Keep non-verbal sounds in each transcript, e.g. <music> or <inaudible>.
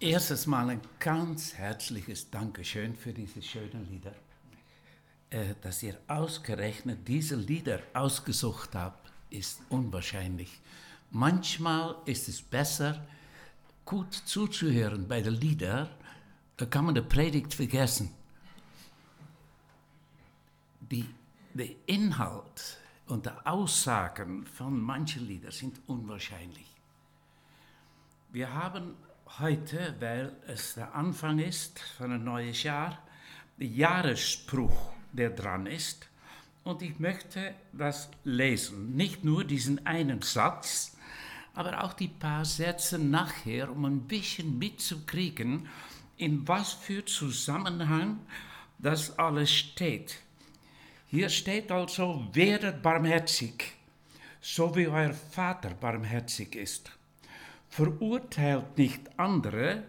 Erstes Mal ein ganz herzliches Dankeschön für diese schönen Lieder, äh, dass ihr ausgerechnet diese Lieder ausgesucht habt, ist unwahrscheinlich. Manchmal ist es besser, gut zuzuhören bei den Liedern, da kann man die Predigt vergessen. Die, der Inhalt und die Aussagen von manchen Liedern sind unwahrscheinlich. Wir haben heute, weil es der Anfang ist von einem neuen Jahr, der Jahresspruch, der dran ist. Und ich möchte das lesen. Nicht nur diesen einen Satz, aber auch die paar Sätze nachher, um ein bisschen mitzukriegen, in was für Zusammenhang das alles steht. Hier steht also, werdet barmherzig, so wie euer Vater barmherzig ist verurteilt nicht andere,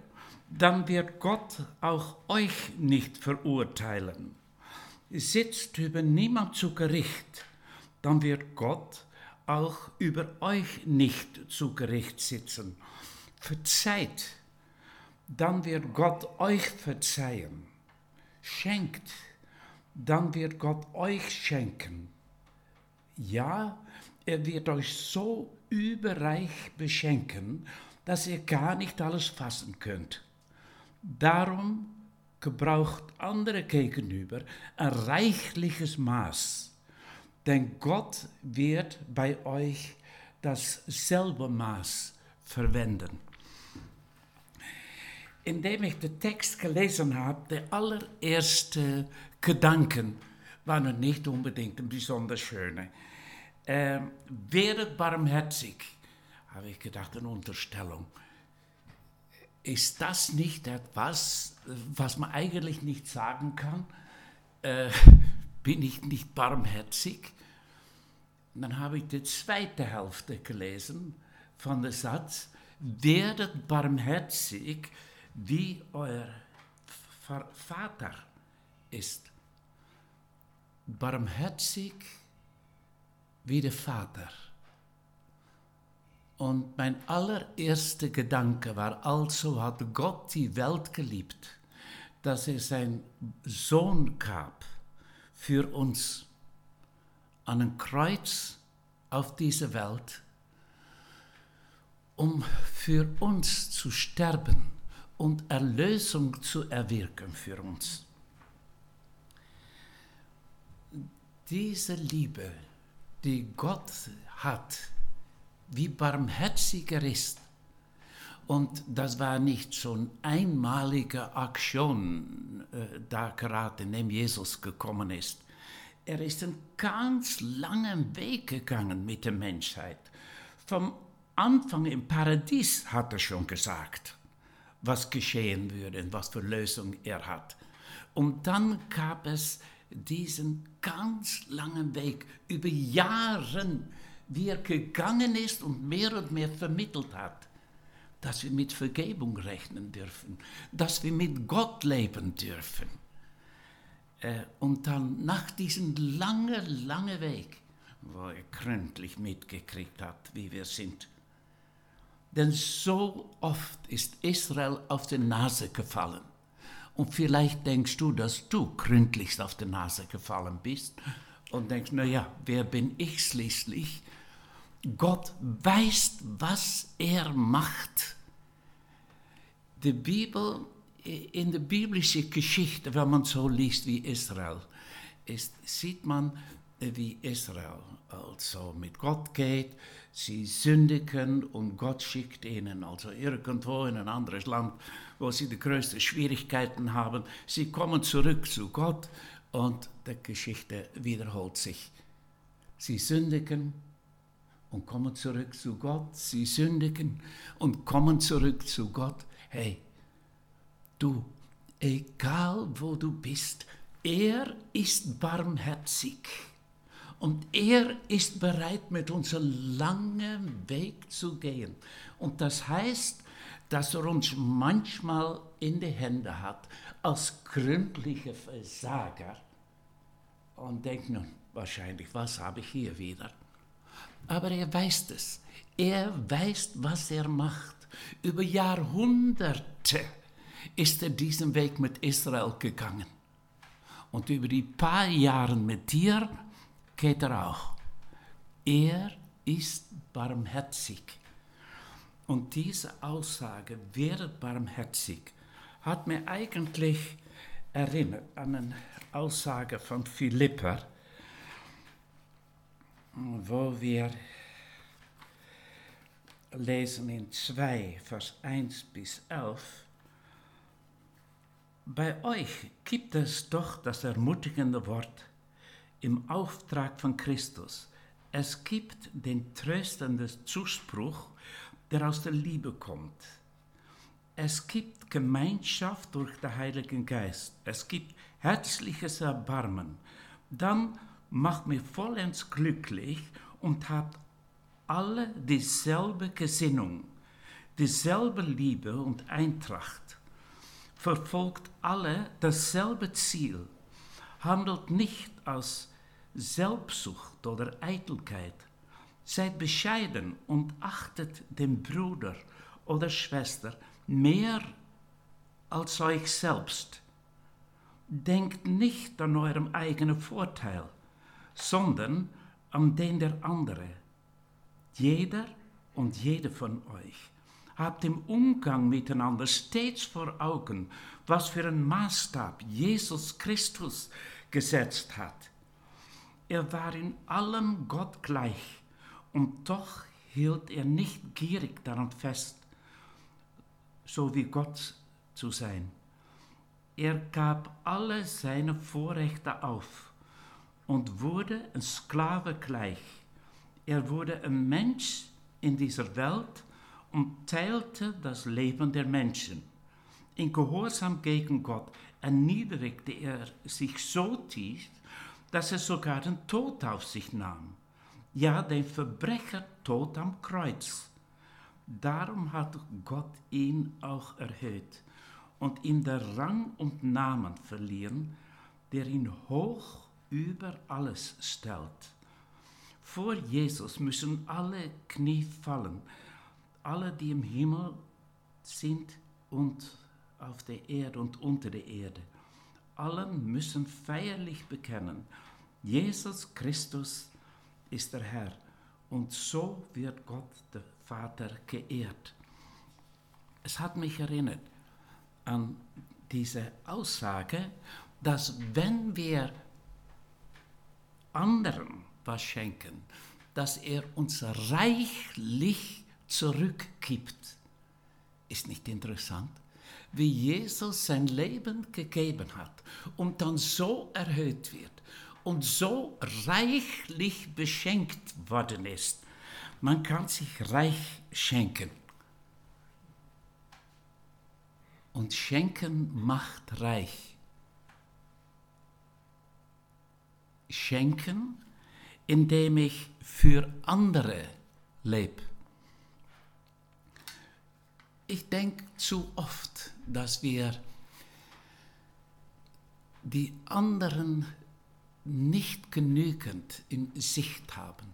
dann wird Gott auch euch nicht verurteilen. Sitzt über niemand zu Gericht, dann wird Gott auch über euch nicht zu Gericht sitzen. Verzeiht, dann wird Gott euch verzeihen. Schenkt, dann wird Gott euch schenken. Ja, er wird euch so überreich beschenken, dass ihr gar nicht alles fassen könnt. Darum gebraucht andere gegenüber ein reichliches Maß, denn Gott wird bei euch dasselbe Maß verwenden. Indem ich den Text gelesen habe, der allererste Gedanken waren nicht unbedingt ein besonders schöne äh, werdet barmherzig, habe ich gedacht, eine Unterstellung. Ist das nicht etwas, was man eigentlich nicht sagen kann? Äh, bin ich nicht barmherzig? Dann habe ich die zweite Hälfte gelesen von dem Satz, werdet barmherzig, wie euer Vater ist. Barmherzig wie der Vater. Und mein allererster Gedanke war, also hat Gott die Welt geliebt, dass er seinen Sohn gab für uns an ein Kreuz auf diese Welt, um für uns zu sterben und Erlösung zu erwirken für uns. Diese Liebe, die Gott hat, wie barmherzig er ist. Und das war nicht so eine einmalige Aktion, äh, da gerade neben Jesus gekommen ist. Er ist einen ganz langen Weg gegangen mit der Menschheit. Vom Anfang im Paradies hat er schon gesagt, was geschehen würde und was für Lösung er hat. Und dann gab es diesen ganz langen Weg über Jahre, wie er gegangen ist und mehr und mehr vermittelt hat, dass wir mit Vergebung rechnen dürfen, dass wir mit Gott leben dürfen. Äh, und dann nach diesem langen, langen Weg, wo er gründlich mitgekriegt hat, wie wir sind. Denn so oft ist Israel auf die Nase gefallen. Und vielleicht denkst du, dass du gründlichst auf die Nase gefallen bist und denkst, naja, wer bin ich schließlich? Gott weiß, was er macht. Die Bibel, in der biblischen Geschichte, wenn man so liest wie Israel, ist, sieht man, wie Israel also mit Gott geht. Sie sündigen und Gott schickt ihnen also irgendwo in ein anderes Land wo sie die größten Schwierigkeiten haben. Sie kommen zurück zu Gott und die Geschichte wiederholt sich. Sie sündigen und kommen zurück zu Gott. Sie sündigen und kommen zurück zu Gott. Hey, du, egal wo du bist, er ist barmherzig. Und er ist bereit, mit uns einen langen Weg zu gehen. Und das heißt, dass er uns manchmal in die Hände hat als gründliche Versager und denkt nun wahrscheinlich, was habe ich hier wieder? Aber er weiß es. Er weiß, was er macht. Über Jahrhunderte ist er diesen Weg mit Israel gegangen. Und über die paar Jahre mit dir geht er auch. Er ist barmherzig. Und diese Aussage, wäre barmherzig, hat mir eigentlich erinnert an eine Aussage von Philippa, wo wir lesen in 2, Vers 1 bis 11. Bei euch gibt es doch das ermutigende Wort im Auftrag von Christus. Es gibt den tröstenden Zuspruch, der aus der Liebe kommt. Es gibt Gemeinschaft durch den Heiligen Geist. Es gibt herzliches Erbarmen. Dann macht mir vollends glücklich und habt alle dieselbe Gesinnung, dieselbe Liebe und Eintracht, verfolgt alle dasselbe Ziel, handelt nicht aus Selbstsucht oder Eitelkeit, seid bescheiden und achtet den Bruder oder Schwester mehr als euch selbst. Denkt nicht an eurem eigenen Vorteil, sondern an den der andere. Jeder und jede von euch habt im Umgang miteinander stets vor Augen, was für einen Maßstab Jesus Christus gesetzt hat. Er war in allem Gott gleich und doch hielt er nicht gierig daran fest, so wie Gott zu sein. Er gab alle seine Vorrechte auf und wurde ein Sklave gleich. Er wurde ein Mensch in dieser Welt und teilte das Leben der Menschen. In Gehorsam gegen Gott erniedrigte er sich so tief, dass er sogar den Tod auf sich nahm. Ja, den Verbrecher tot am Kreuz. Darum hat Gott ihn auch erhöht und ihm der Rang und Namen verliehen, der ihn hoch über alles stellt. Vor Jesus müssen alle Knie fallen, alle, die im Himmel sind und auf der Erde und unter der Erde. Allen müssen feierlich bekennen, Jesus Christus ist der Herr. Und so wird Gott, der Vater, geehrt. Es hat mich erinnert an diese Aussage, dass wenn wir anderen was schenken, dass er uns reichlich zurückgibt. Ist nicht interessant? Wie Jesus sein Leben gegeben hat und dann so erhöht wird und so reichlich beschenkt worden ist. Man kann sich reich schenken. Und schenken macht reich. Schenken, indem ich für andere lebe. Ich denke zu oft, dass wir die anderen nicht genügend in Sicht haben.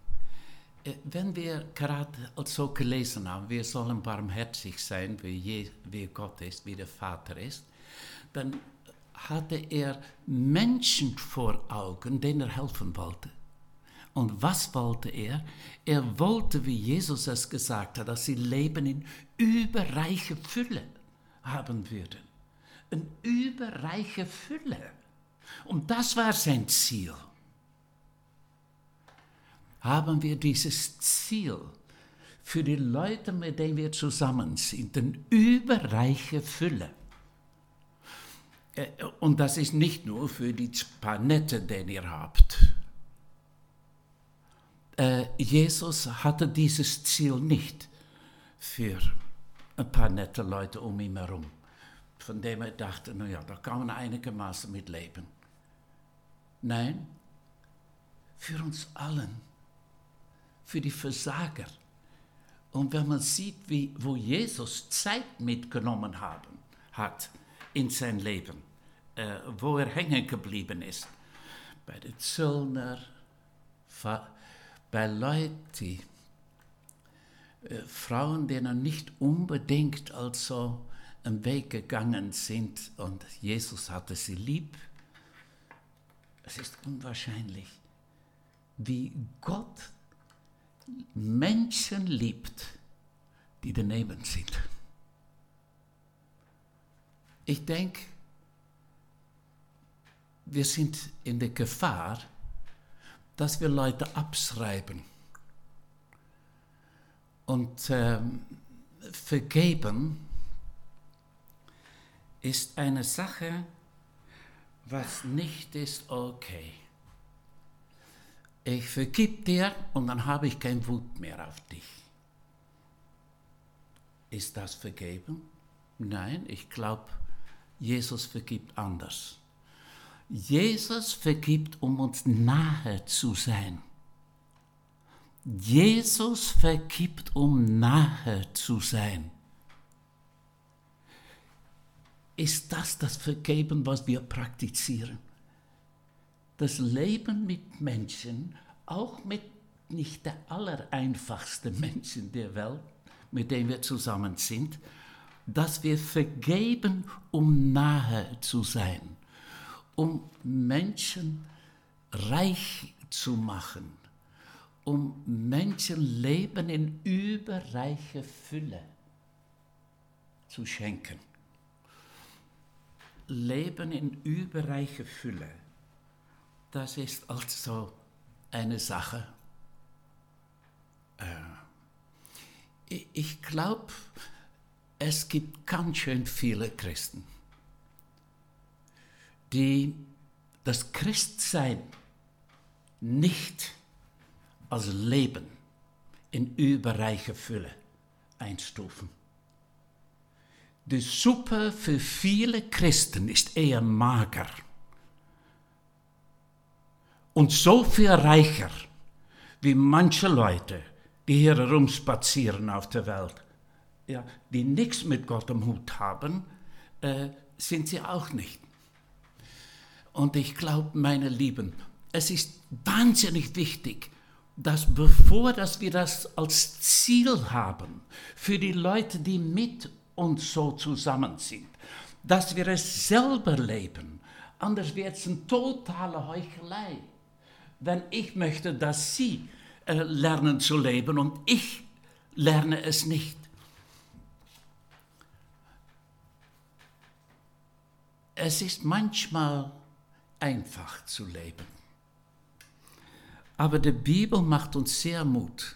Äh, wenn wir gerade so gelesen haben, wir sollen barmherzig sein, wie, Gott ist, wie der Vater ist, dann hatte er Menschen vor Augen, denen er helfen wollte. Und was wollte er? Er wollte, wie Jesus es gesagt hat, dass sie Leben in überreiche Fülle haben würden. Eine überreiche Fülle. Und das war sein Ziel. Haben wir dieses Ziel für die Leute, mit denen wir zusammen sind, eine überreiche Fülle. Äh, und das ist nicht nur für die paar Nette, die ihr habt. Äh, Jesus hatte dieses Ziel nicht für ein paar nette Leute um ihn herum, von denen er dachte, naja, da kann man einigermaßen mit leben. Nein, für uns allen, für die Versager. Und wenn man sieht, wie, wo Jesus Zeit mitgenommen haben, hat in sein Leben, äh, wo er hängen geblieben ist, bei den Zöllner, bei Leuten, äh, Frauen, denen nicht unbedingt also einen Weg gegangen sind und Jesus hatte sie lieb. Es ist unwahrscheinlich, wie Gott Menschen liebt, die daneben sind. Ich denke, wir sind in der Gefahr, dass wir Leute abschreiben und äh, vergeben ist eine Sache, was nicht ist okay. Ich vergib dir und dann habe ich kein Wut mehr auf dich. Ist das vergeben? Nein, ich glaube, Jesus vergibt anders. Jesus vergibt, um uns nahe zu sein. Jesus vergibt, um nahe zu sein. Ist das das Vergeben, was wir praktizieren? Das Leben mit Menschen, auch mit nicht der allereinfachsten Menschen der Welt, mit denen wir zusammen sind, dass wir vergeben, um nahe zu sein, um Menschen reich zu machen um Menschenleben in überreiche Fülle zu schenken. Leben in überreiche Fülle, das ist also eine Sache. Äh, ich glaube, es gibt ganz schön viele Christen, die das Christsein nicht als Leben in überreiche Fülle einstufen. Die Suppe für viele Christen ist eher mager und so viel reicher wie manche Leute, die hier herumspazieren auf der Welt, ja, die nichts mit Gott am Hut haben, äh, sind sie auch nicht. Und ich glaube, meine Lieben, es ist wahnsinnig wichtig, dass bevor dass wir das als Ziel haben für die Leute, die mit uns so zusammen sind, dass wir es selber leben. Anders wird es eine totale Heuchelei. Wenn ich möchte, dass Sie äh, lernen zu leben und ich lerne es nicht. Es ist manchmal einfach zu leben. Aber die Bibel macht uns sehr Mut,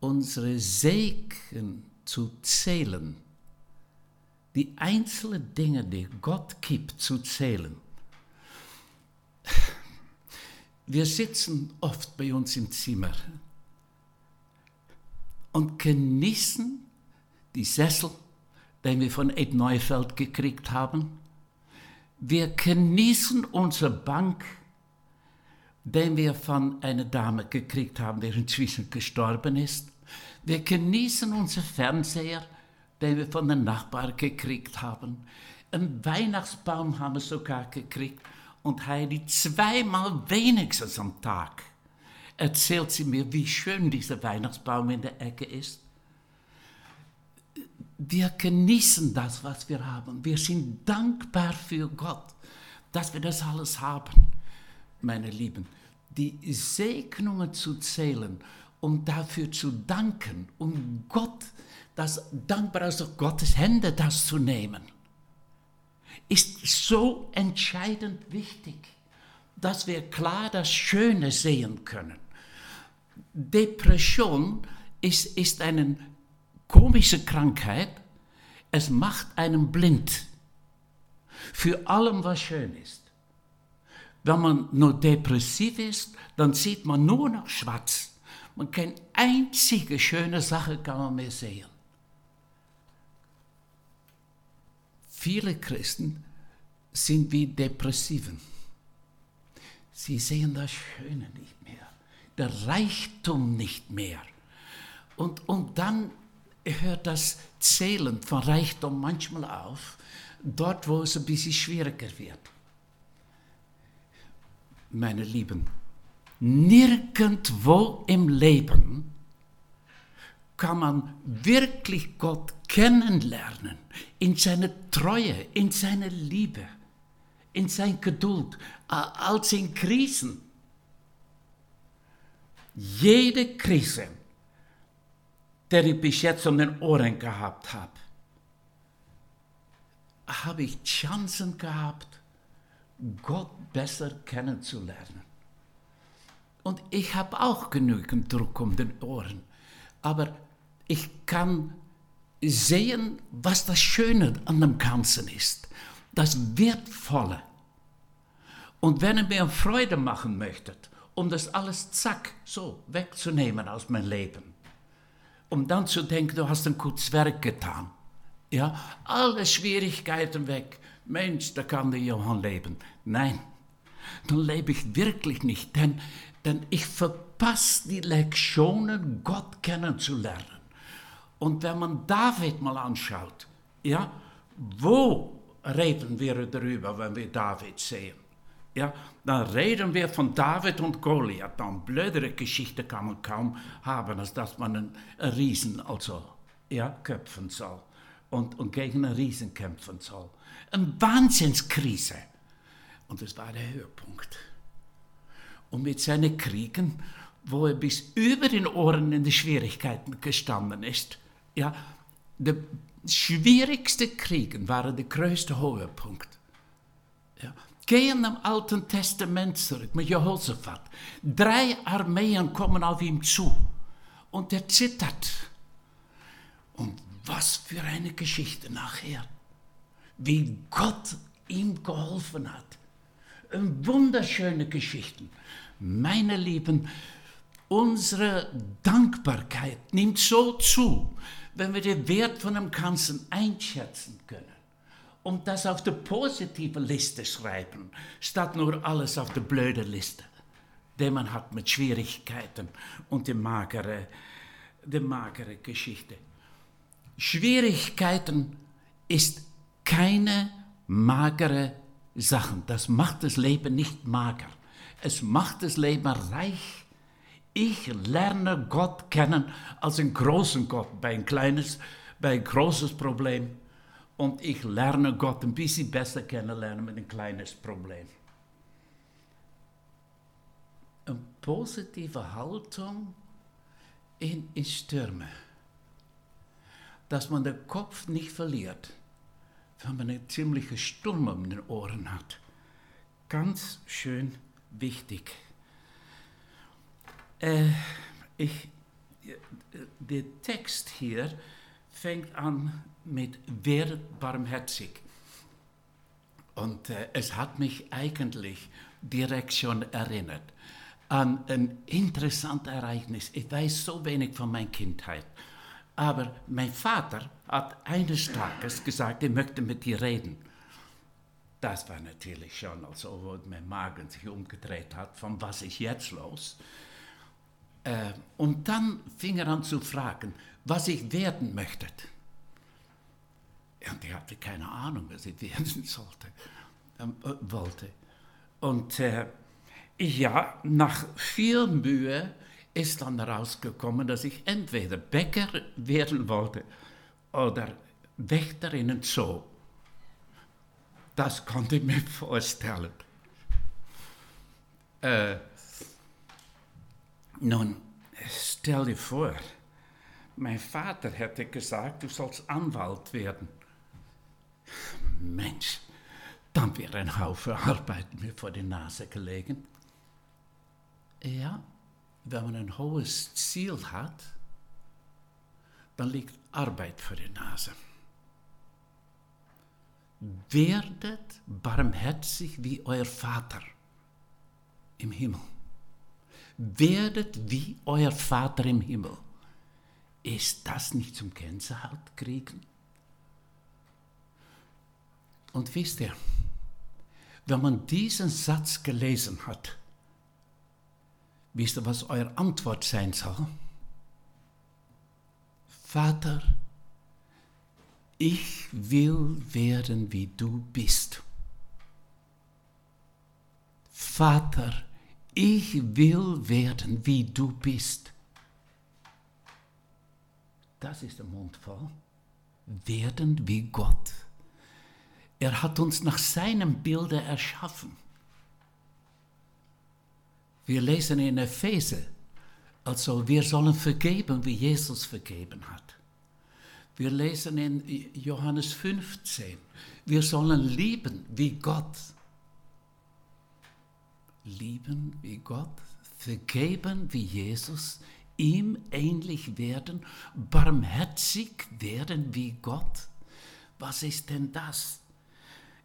unsere Segen zu zählen, die einzelnen Dinge, die Gott gibt, zu zählen. Wir sitzen oft bei uns im Zimmer und genießen die Sessel, den wir von Ed Neufeld gekriegt haben. Wir genießen unsere Bank, den wir von einer Dame gekriegt haben, die inzwischen gestorben ist. Wir genießen unseren Fernseher, den wir von den Nachbarn gekriegt haben. Einen Weihnachtsbaum haben wir sogar gekriegt und Heidi zweimal wenigstens am Tag erzählt sie mir, wie schön dieser Weihnachtsbaum in der Ecke ist. Wir genießen das, was wir haben. Wir sind dankbar für Gott, dass wir das alles haben meine Lieben, die Segnungen zu zählen, um dafür zu danken, um Gott, das dankbar aus Gottes Hände das zu nehmen, ist so entscheidend wichtig, dass wir klar das Schöne sehen können. Depression ist, ist eine komische Krankheit. Es macht einen blind für allem, was schön ist. Wenn man nur depressiv ist, dann sieht man nur noch schwarz. Man keine einzige schöne Sache kann man mehr sehen. Viele Christen sind wie Depressiven. Sie sehen das Schöne nicht mehr, der Reichtum nicht mehr. Und, und dann hört das Zählen von Reichtum manchmal auf, dort wo es ein bisschen schwieriger wird meine Lieben, Nirgendwo im Leben kann man wirklich Gott kennenlernen, in seiner Treue, in seiner Liebe, in seiner Geduld, als in Krisen. Jede Krise, die ich bis jetzt um den Ohren gehabt habe, habe ich Chancen gehabt, Gott besser kennenzulernen. Und ich habe auch genügend Druck um den Ohren. Aber ich kann sehen, was das Schöne an dem Ganzen ist. Das Wertvolle. Und wenn ihr mir Freude machen möchtet, um das alles zack, so wegzunehmen aus meinem Leben, um dann zu denken, du hast ein gutes Werk getan. Ja, alle Schwierigkeiten weg. Mensch, da kann der Johann leben. Nein, dann lebe ich wirklich nicht, denn, denn ich verpasse die Lektionen, Gott kennenzulernen. Und wenn man David mal anschaut, ja, wo reden wir darüber, wenn wir David sehen? Ja, dann reden wir von David und Goliath. Eine blödere Geschichte kann man kaum haben, als dass man einen Riesen also, ja, köpfen soll und, und gegen einen Riesen kämpfen soll. Eine Wahnsinnskrise. Und das war der Höhepunkt. Und mit seinen Kriegen, wo er bis über den Ohren in die Schwierigkeiten gestanden ist, ja, der schwierigste Kriegen waren der größte Höhepunkt. Ja. Gehen im Alten Testament zurück mit Jehoshaphat. Drei Armeen kommen auf ihm zu und er zittert. Und was für eine Geschichte nachher. Wie Gott ihm geholfen hat. Wunderschöne Geschichten. Meine Lieben, unsere Dankbarkeit nimmt so zu, wenn wir den Wert von einem Ganzen einschätzen können und das auf der positiven Liste schreiben, statt nur alles auf der blöden Liste, die man hat mit Schwierigkeiten und die magere, die magere Geschichte. Schwierigkeiten ist keine magere Sache. Das macht das Leben nicht mager. Es macht das Leben reich. Ich lerne Gott kennen als einen großen Gott bei ein kleines, bei ein großes Problem. Und ich lerne Gott ein bisschen besser kennenlernen mit ein kleines Problem. Eine positive Haltung in, in Stürme dass man den Kopf nicht verliert, wenn man einen ziemlichen Sturm um den Ohren hat. Ganz schön wichtig. Äh, ich, der Text hier fängt an mit wer barmherzig. Und äh, es hat mich eigentlich direkt schon erinnert an ein interessantes Ereignis. Ich weiß so wenig von meiner Kindheit. Aber mein Vater hat eines Tages gesagt, er möchte mit dir reden. Das war natürlich schon, als ob mein Magen sich umgedreht hat, von was ist jetzt los? Äh, und dann fing er an zu fragen, was ich werden möchte. Und ich hatte keine Ahnung, was ich werden sollte, äh, wollte. Und äh, ja, nach viel Mühe ist dann herausgekommen, dass ich entweder Bäcker werden wollte oder Wächter in einem Zoo. Das konnte ich mir <laughs> vorstellen. Äh, nun, stell dir vor, mein Vater hätte gesagt, du sollst Anwalt werden. Mensch, dann wäre ein Haufen Arbeit mir vor die Nase gelegen. Ja, wenn man ein hohes Ziel hat, dann liegt Arbeit vor der Nase. Werdet barmherzig wie euer Vater im Himmel. Werdet wie euer Vater im Himmel. Ist das nicht zum Gänsehaut kriegen? Und wisst ihr, wenn man diesen Satz gelesen hat, Wisst ihr, was eure Antwort sein soll? Vater, ich will werden, wie du bist. Vater, ich will werden, wie du bist. Das ist der Mund voll. Werden wie Gott. Er hat uns nach seinem Bilde erschaffen. Wir lesen in Epheser, also wir sollen vergeben, wie Jesus vergeben hat. Wir lesen in Johannes 15, wir sollen lieben wie Gott. Lieben wie Gott, vergeben wie Jesus, ihm ähnlich werden, barmherzig werden wie Gott. Was ist denn das?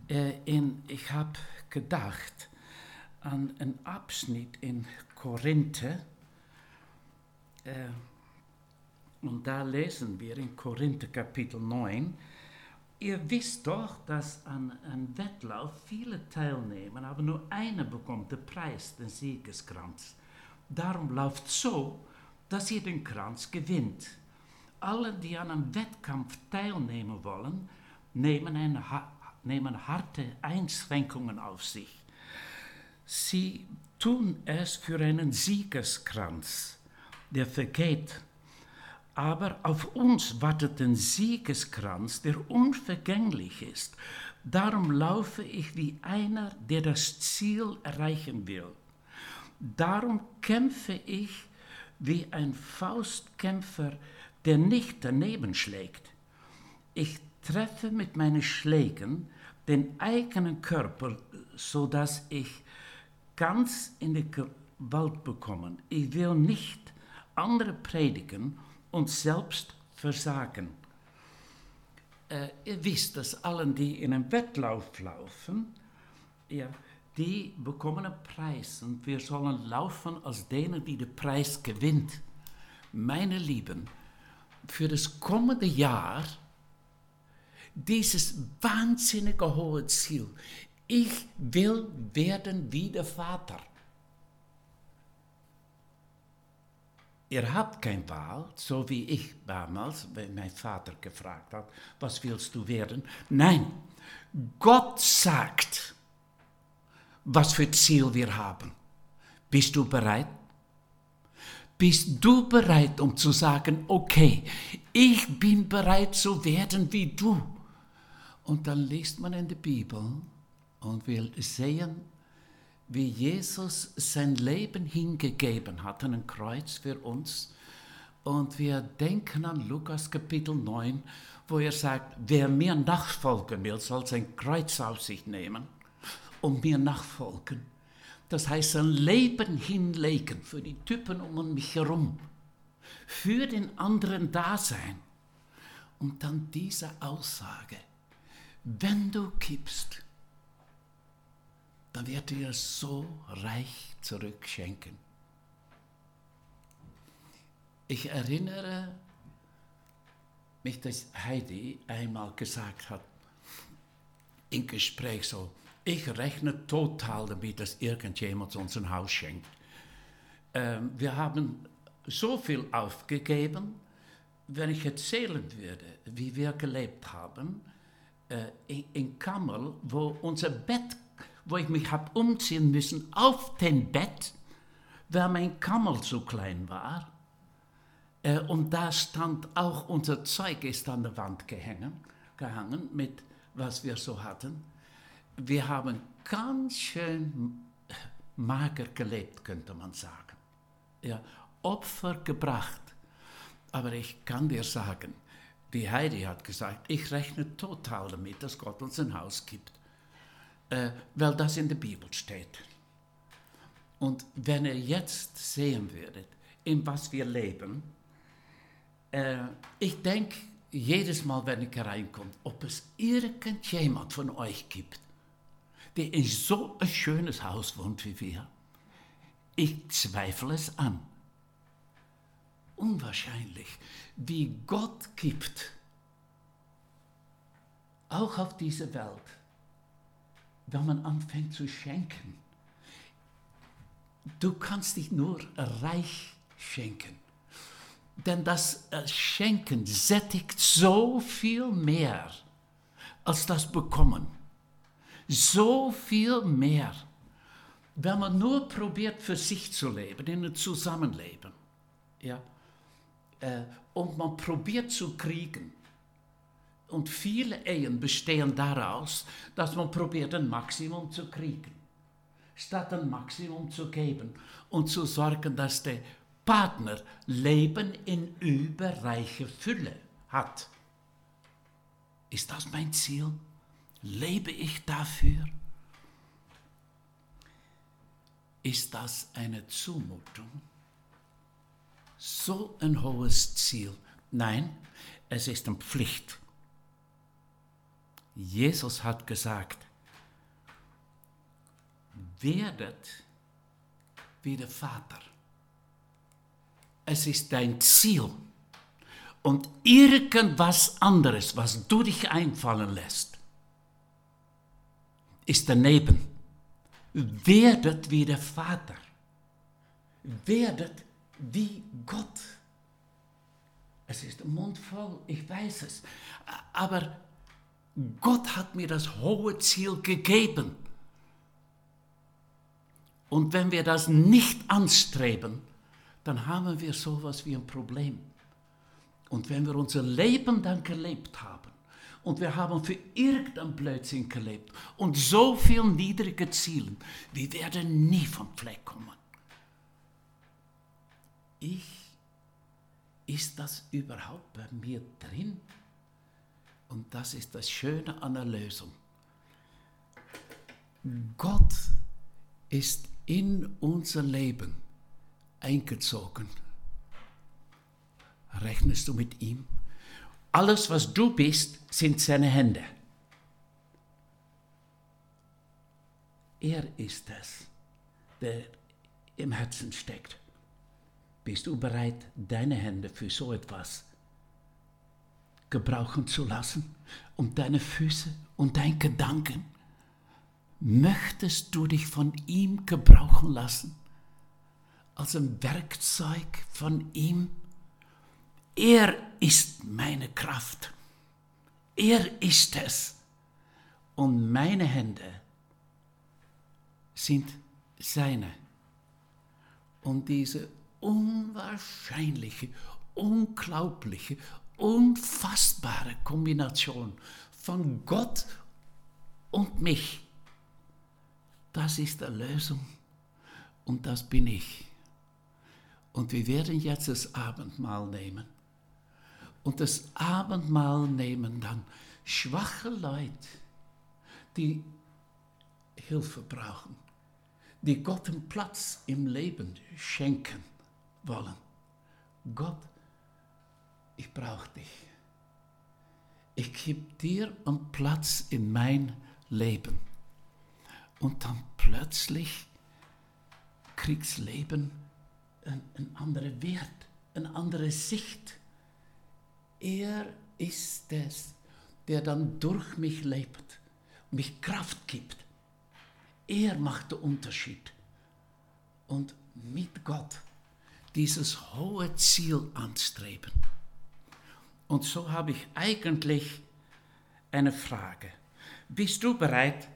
Äh, in, ich habe gedacht an einen Abschnitt in Korinther, äh, und da lesen wir in Korinther Kapitel 9, ihr wisst doch, dass an einem Wettlauf viele teilnehmen, aber nur einer bekommt den Preis, den Siegeskranz. Darum läuft so, dass ihr den Kranz gewinnt. Alle, die an einem Wettkampf teilnehmen wollen, nehmen, eine, nehmen harte Einschränkungen auf sich. Sie tun es für einen Siegeskranz, der vergeht. Aber auf uns wartet ein Siegeskranz, der unvergänglich ist. Darum laufe ich wie einer, der das Ziel erreichen will. Darum kämpfe ich wie ein Faustkämpfer, der nicht daneben schlägt. Ich treffe mit meinen Schlägen den eigenen Körper, so dass ich ganz in die Gewalt bekommen. Ich will nicht andere predigen und selbst versagen. Äh, ihr wisst, dass allen, die in einem Wettlauf laufen, ja, die bekommen einen Preis und wir sollen laufen als denen, die den Preis gewinnt. Meine Lieben, für das kommende Jahr dieses wahnsinnige hohe Ziel. Ich will werden wie der Vater. Ihr habt keine Wahl, so wie ich damals, wenn mein Vater gefragt hat, was willst du werden? Nein, Gott sagt, was für Ziel wir haben. Bist du bereit? Bist du bereit, um zu sagen, okay, ich bin bereit zu werden wie du? Und dann liest man in der Bibel, und wir sehen, wie Jesus sein Leben hingegeben hat an ein Kreuz für uns. Und wir denken an Lukas Kapitel 9, wo er sagt, wer mir nachfolgen will, soll sein Kreuz auf sich nehmen und mir nachfolgen. Das heißt, sein Leben hinlegen für die Typen um mich herum, für den anderen da sein. Und dann diese Aussage, wenn du kippst, dann wird er so reich zurückschenken. Ich erinnere mich, dass Heidi einmal gesagt hat, im Gespräch so, ich rechne total damit, dass irgendjemand uns ein Haus schenkt. Ähm, wir haben so viel aufgegeben, wenn ich erzählen würde, wie wir gelebt haben, äh, in, in Kammel, wo unser Bett wo ich mich habe umziehen müssen auf dem Bett, weil mein Kammer zu klein war. Äh, und da stand auch unser Zeug ist an der Wand gehängt, gehangen mit was wir so hatten. Wir haben ganz schön mager gelebt, könnte man sagen. Ja, Opfer gebracht. Aber ich kann dir sagen, wie Heidi hat gesagt, ich rechne total damit, dass Gott uns ein Haus gibt äh, weil das in der Bibel steht. Und wenn ihr jetzt sehen würdet, in was wir leben, äh, ich denke jedes Mal, wenn ich hereinkomme, ob es irgendjemand von euch gibt, der in so ein schönes Haus wohnt wie wir. Ich zweifle es an. Unwahrscheinlich, wie Gott gibt, auch auf diese Welt wenn man anfängt zu schenken. Du kannst dich nur reich schenken. Denn das Schenken sättigt so viel mehr als das Bekommen. So viel mehr. wenn man nur probiert, für sich zu leben, in einem Zusammenleben, ja, äh, und man probiert zu kriegen, und viele Ehen bestehen daraus, dass man probiert, ein Maximum zu kriegen, statt ein Maximum zu geben und zu sorgen, dass der Partner Leben in überreicher Fülle hat. Ist das mein Ziel? Lebe ich dafür? Ist das eine Zumutung? So ein hohes Ziel. Nein, es ist eine Pflicht. Jesus hat gesagt, werdet wie der Vater. Es ist dein Ziel. Und irgendwas anderes, was du dich einfallen lässt, ist daneben. Werdet wie der Vater. Werdet wie Gott. Es ist ein Mund voll, ich weiß es. Aber Gott hat mir das hohe Ziel gegeben. Und wenn wir das nicht anstreben, dann haben wir sowas wie ein Problem. Und wenn wir unser Leben dann gelebt haben und wir haben für irgendein Blödsinn gelebt und so viel niedrige Ziele, wir werden nie vom Fleck kommen. Ich, ist das überhaupt bei mir drin? Und das ist das Schöne an der Lösung. Gott ist in unser Leben eingezogen. Rechnest du mit ihm? Alles, was du bist, sind seine Hände. Er ist es, der im Herzen steckt. Bist du bereit, deine Hände für so etwas gebrauchen zu lassen und deine Füße und dein Gedanken? Möchtest du dich von ihm gebrauchen lassen als ein Werkzeug von ihm? Er ist meine Kraft. Er ist es. Und meine Hände sind seine. Und diese unwahrscheinliche, unglaubliche, unfassbare Kombination von Gott und mich, das ist Erlösung und das bin ich. Und wir werden jetzt das Abendmahl nehmen. Und das Abendmahl nehmen dann schwache Leute, die Hilfe brauchen, die Gott einen Platz im Leben schenken wollen. Gott ich brauche dich. Ich gebe dir einen Platz in mein Leben. Und dann plötzlich kriegst Leben einen, einen anderen Wert, eine andere Sicht. Er ist es, der dann durch mich lebt, mich Kraft gibt. Er macht den Unterschied. Und mit Gott dieses hohe Ziel anstreben. Und so habe ich eigentlich eine Frage. Bist du bereit,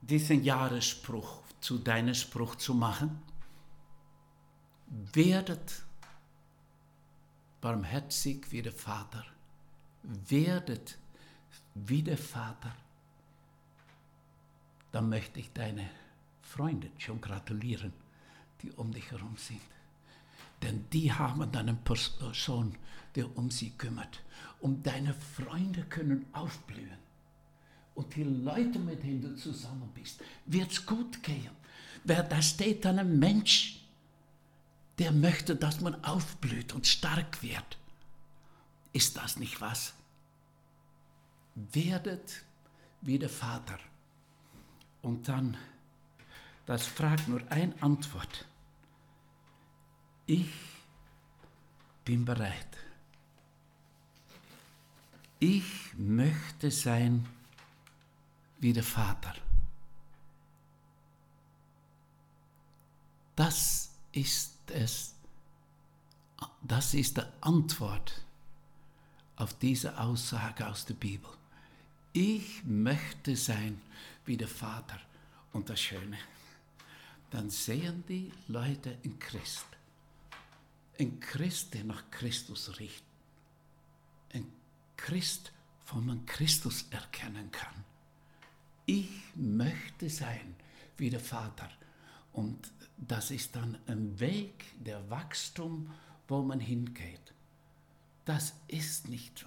diesen Jahresspruch zu deinem Spruch zu machen? Werdet barmherzig wie der Vater. Werdet wie der Vater. Dann möchte ich deine Freunde schon gratulieren, die um dich herum sind. Denn die haben dann eine Person, der um sie kümmert. Und deine Freunde können aufblühen. Und die Leute, mit denen du zusammen bist, wird es gut gehen. Wer da steht dann ein Mensch, der möchte, dass man aufblüht und stark wird. Ist das nicht was? Werdet wie der Vater. Und dann, das fragt nur eine Antwort. Ich bin bereit. Ich möchte sein wie der Vater. Das ist es. Das ist die Antwort auf diese Aussage aus der Bibel. Ich möchte sein wie der Vater. Und das Schöne, dann sehen die Leute in Christ. Ein Christ, der nach Christus riecht. Christ, man Christus erkennen kann. Ich möchte sein wie der Vater. Und das ist dann ein Weg der Wachstum, wo man hingeht. Das ist nicht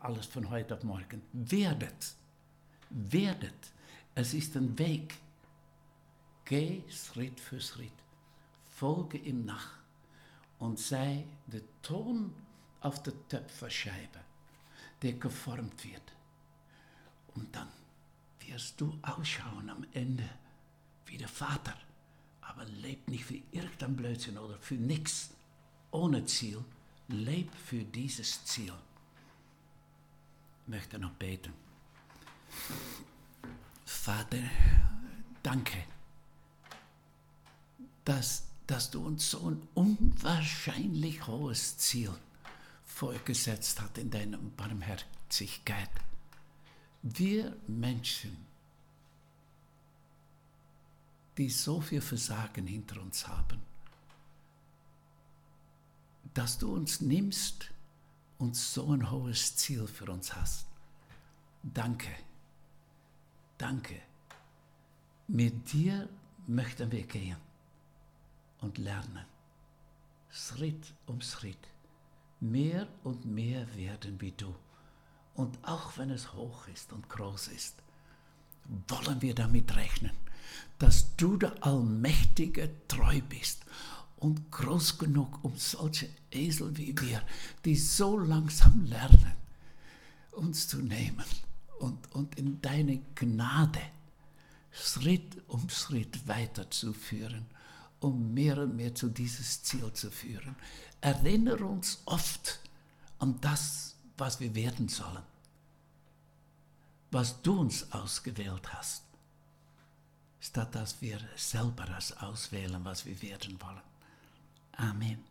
alles von heute auf morgen. Werdet, werdet. Es ist ein Weg. Geh Schritt für Schritt. Folge ihm nach und sei der Ton auf der Töpferscheibe, der geformt wird. Und dann wirst du ausschauen am Ende wie der Vater, aber leb nicht für irgendein Blödsinn oder für nichts ohne Ziel, leb für dieses Ziel. Ich möchte noch beten. Vater, danke, dass, dass du uns so ein unwahrscheinlich hohes Ziel vorgesetzt hast in deiner Barmherzigkeit. Wir Menschen, die so viel Versagen hinter uns haben, dass du uns nimmst und so ein hohes Ziel für uns hast. Danke, danke. Mit dir möchten wir gehen und lernen, Schritt um Schritt, mehr und mehr werden wie du. Und auch wenn es hoch ist und groß ist, wollen wir damit rechnen, dass du der Allmächtige treu bist und groß genug, um solche Esel wie wir, die so langsam lernen, uns zu nehmen und, und in deine Gnade Schritt um Schritt weiterzuführen, um mehr und mehr zu dieses Ziel zu führen. Erinnere uns oft an das, was wir werden sollen, was du uns ausgewählt hast, statt dass wir selber das auswählen, was wir werden wollen. Amen.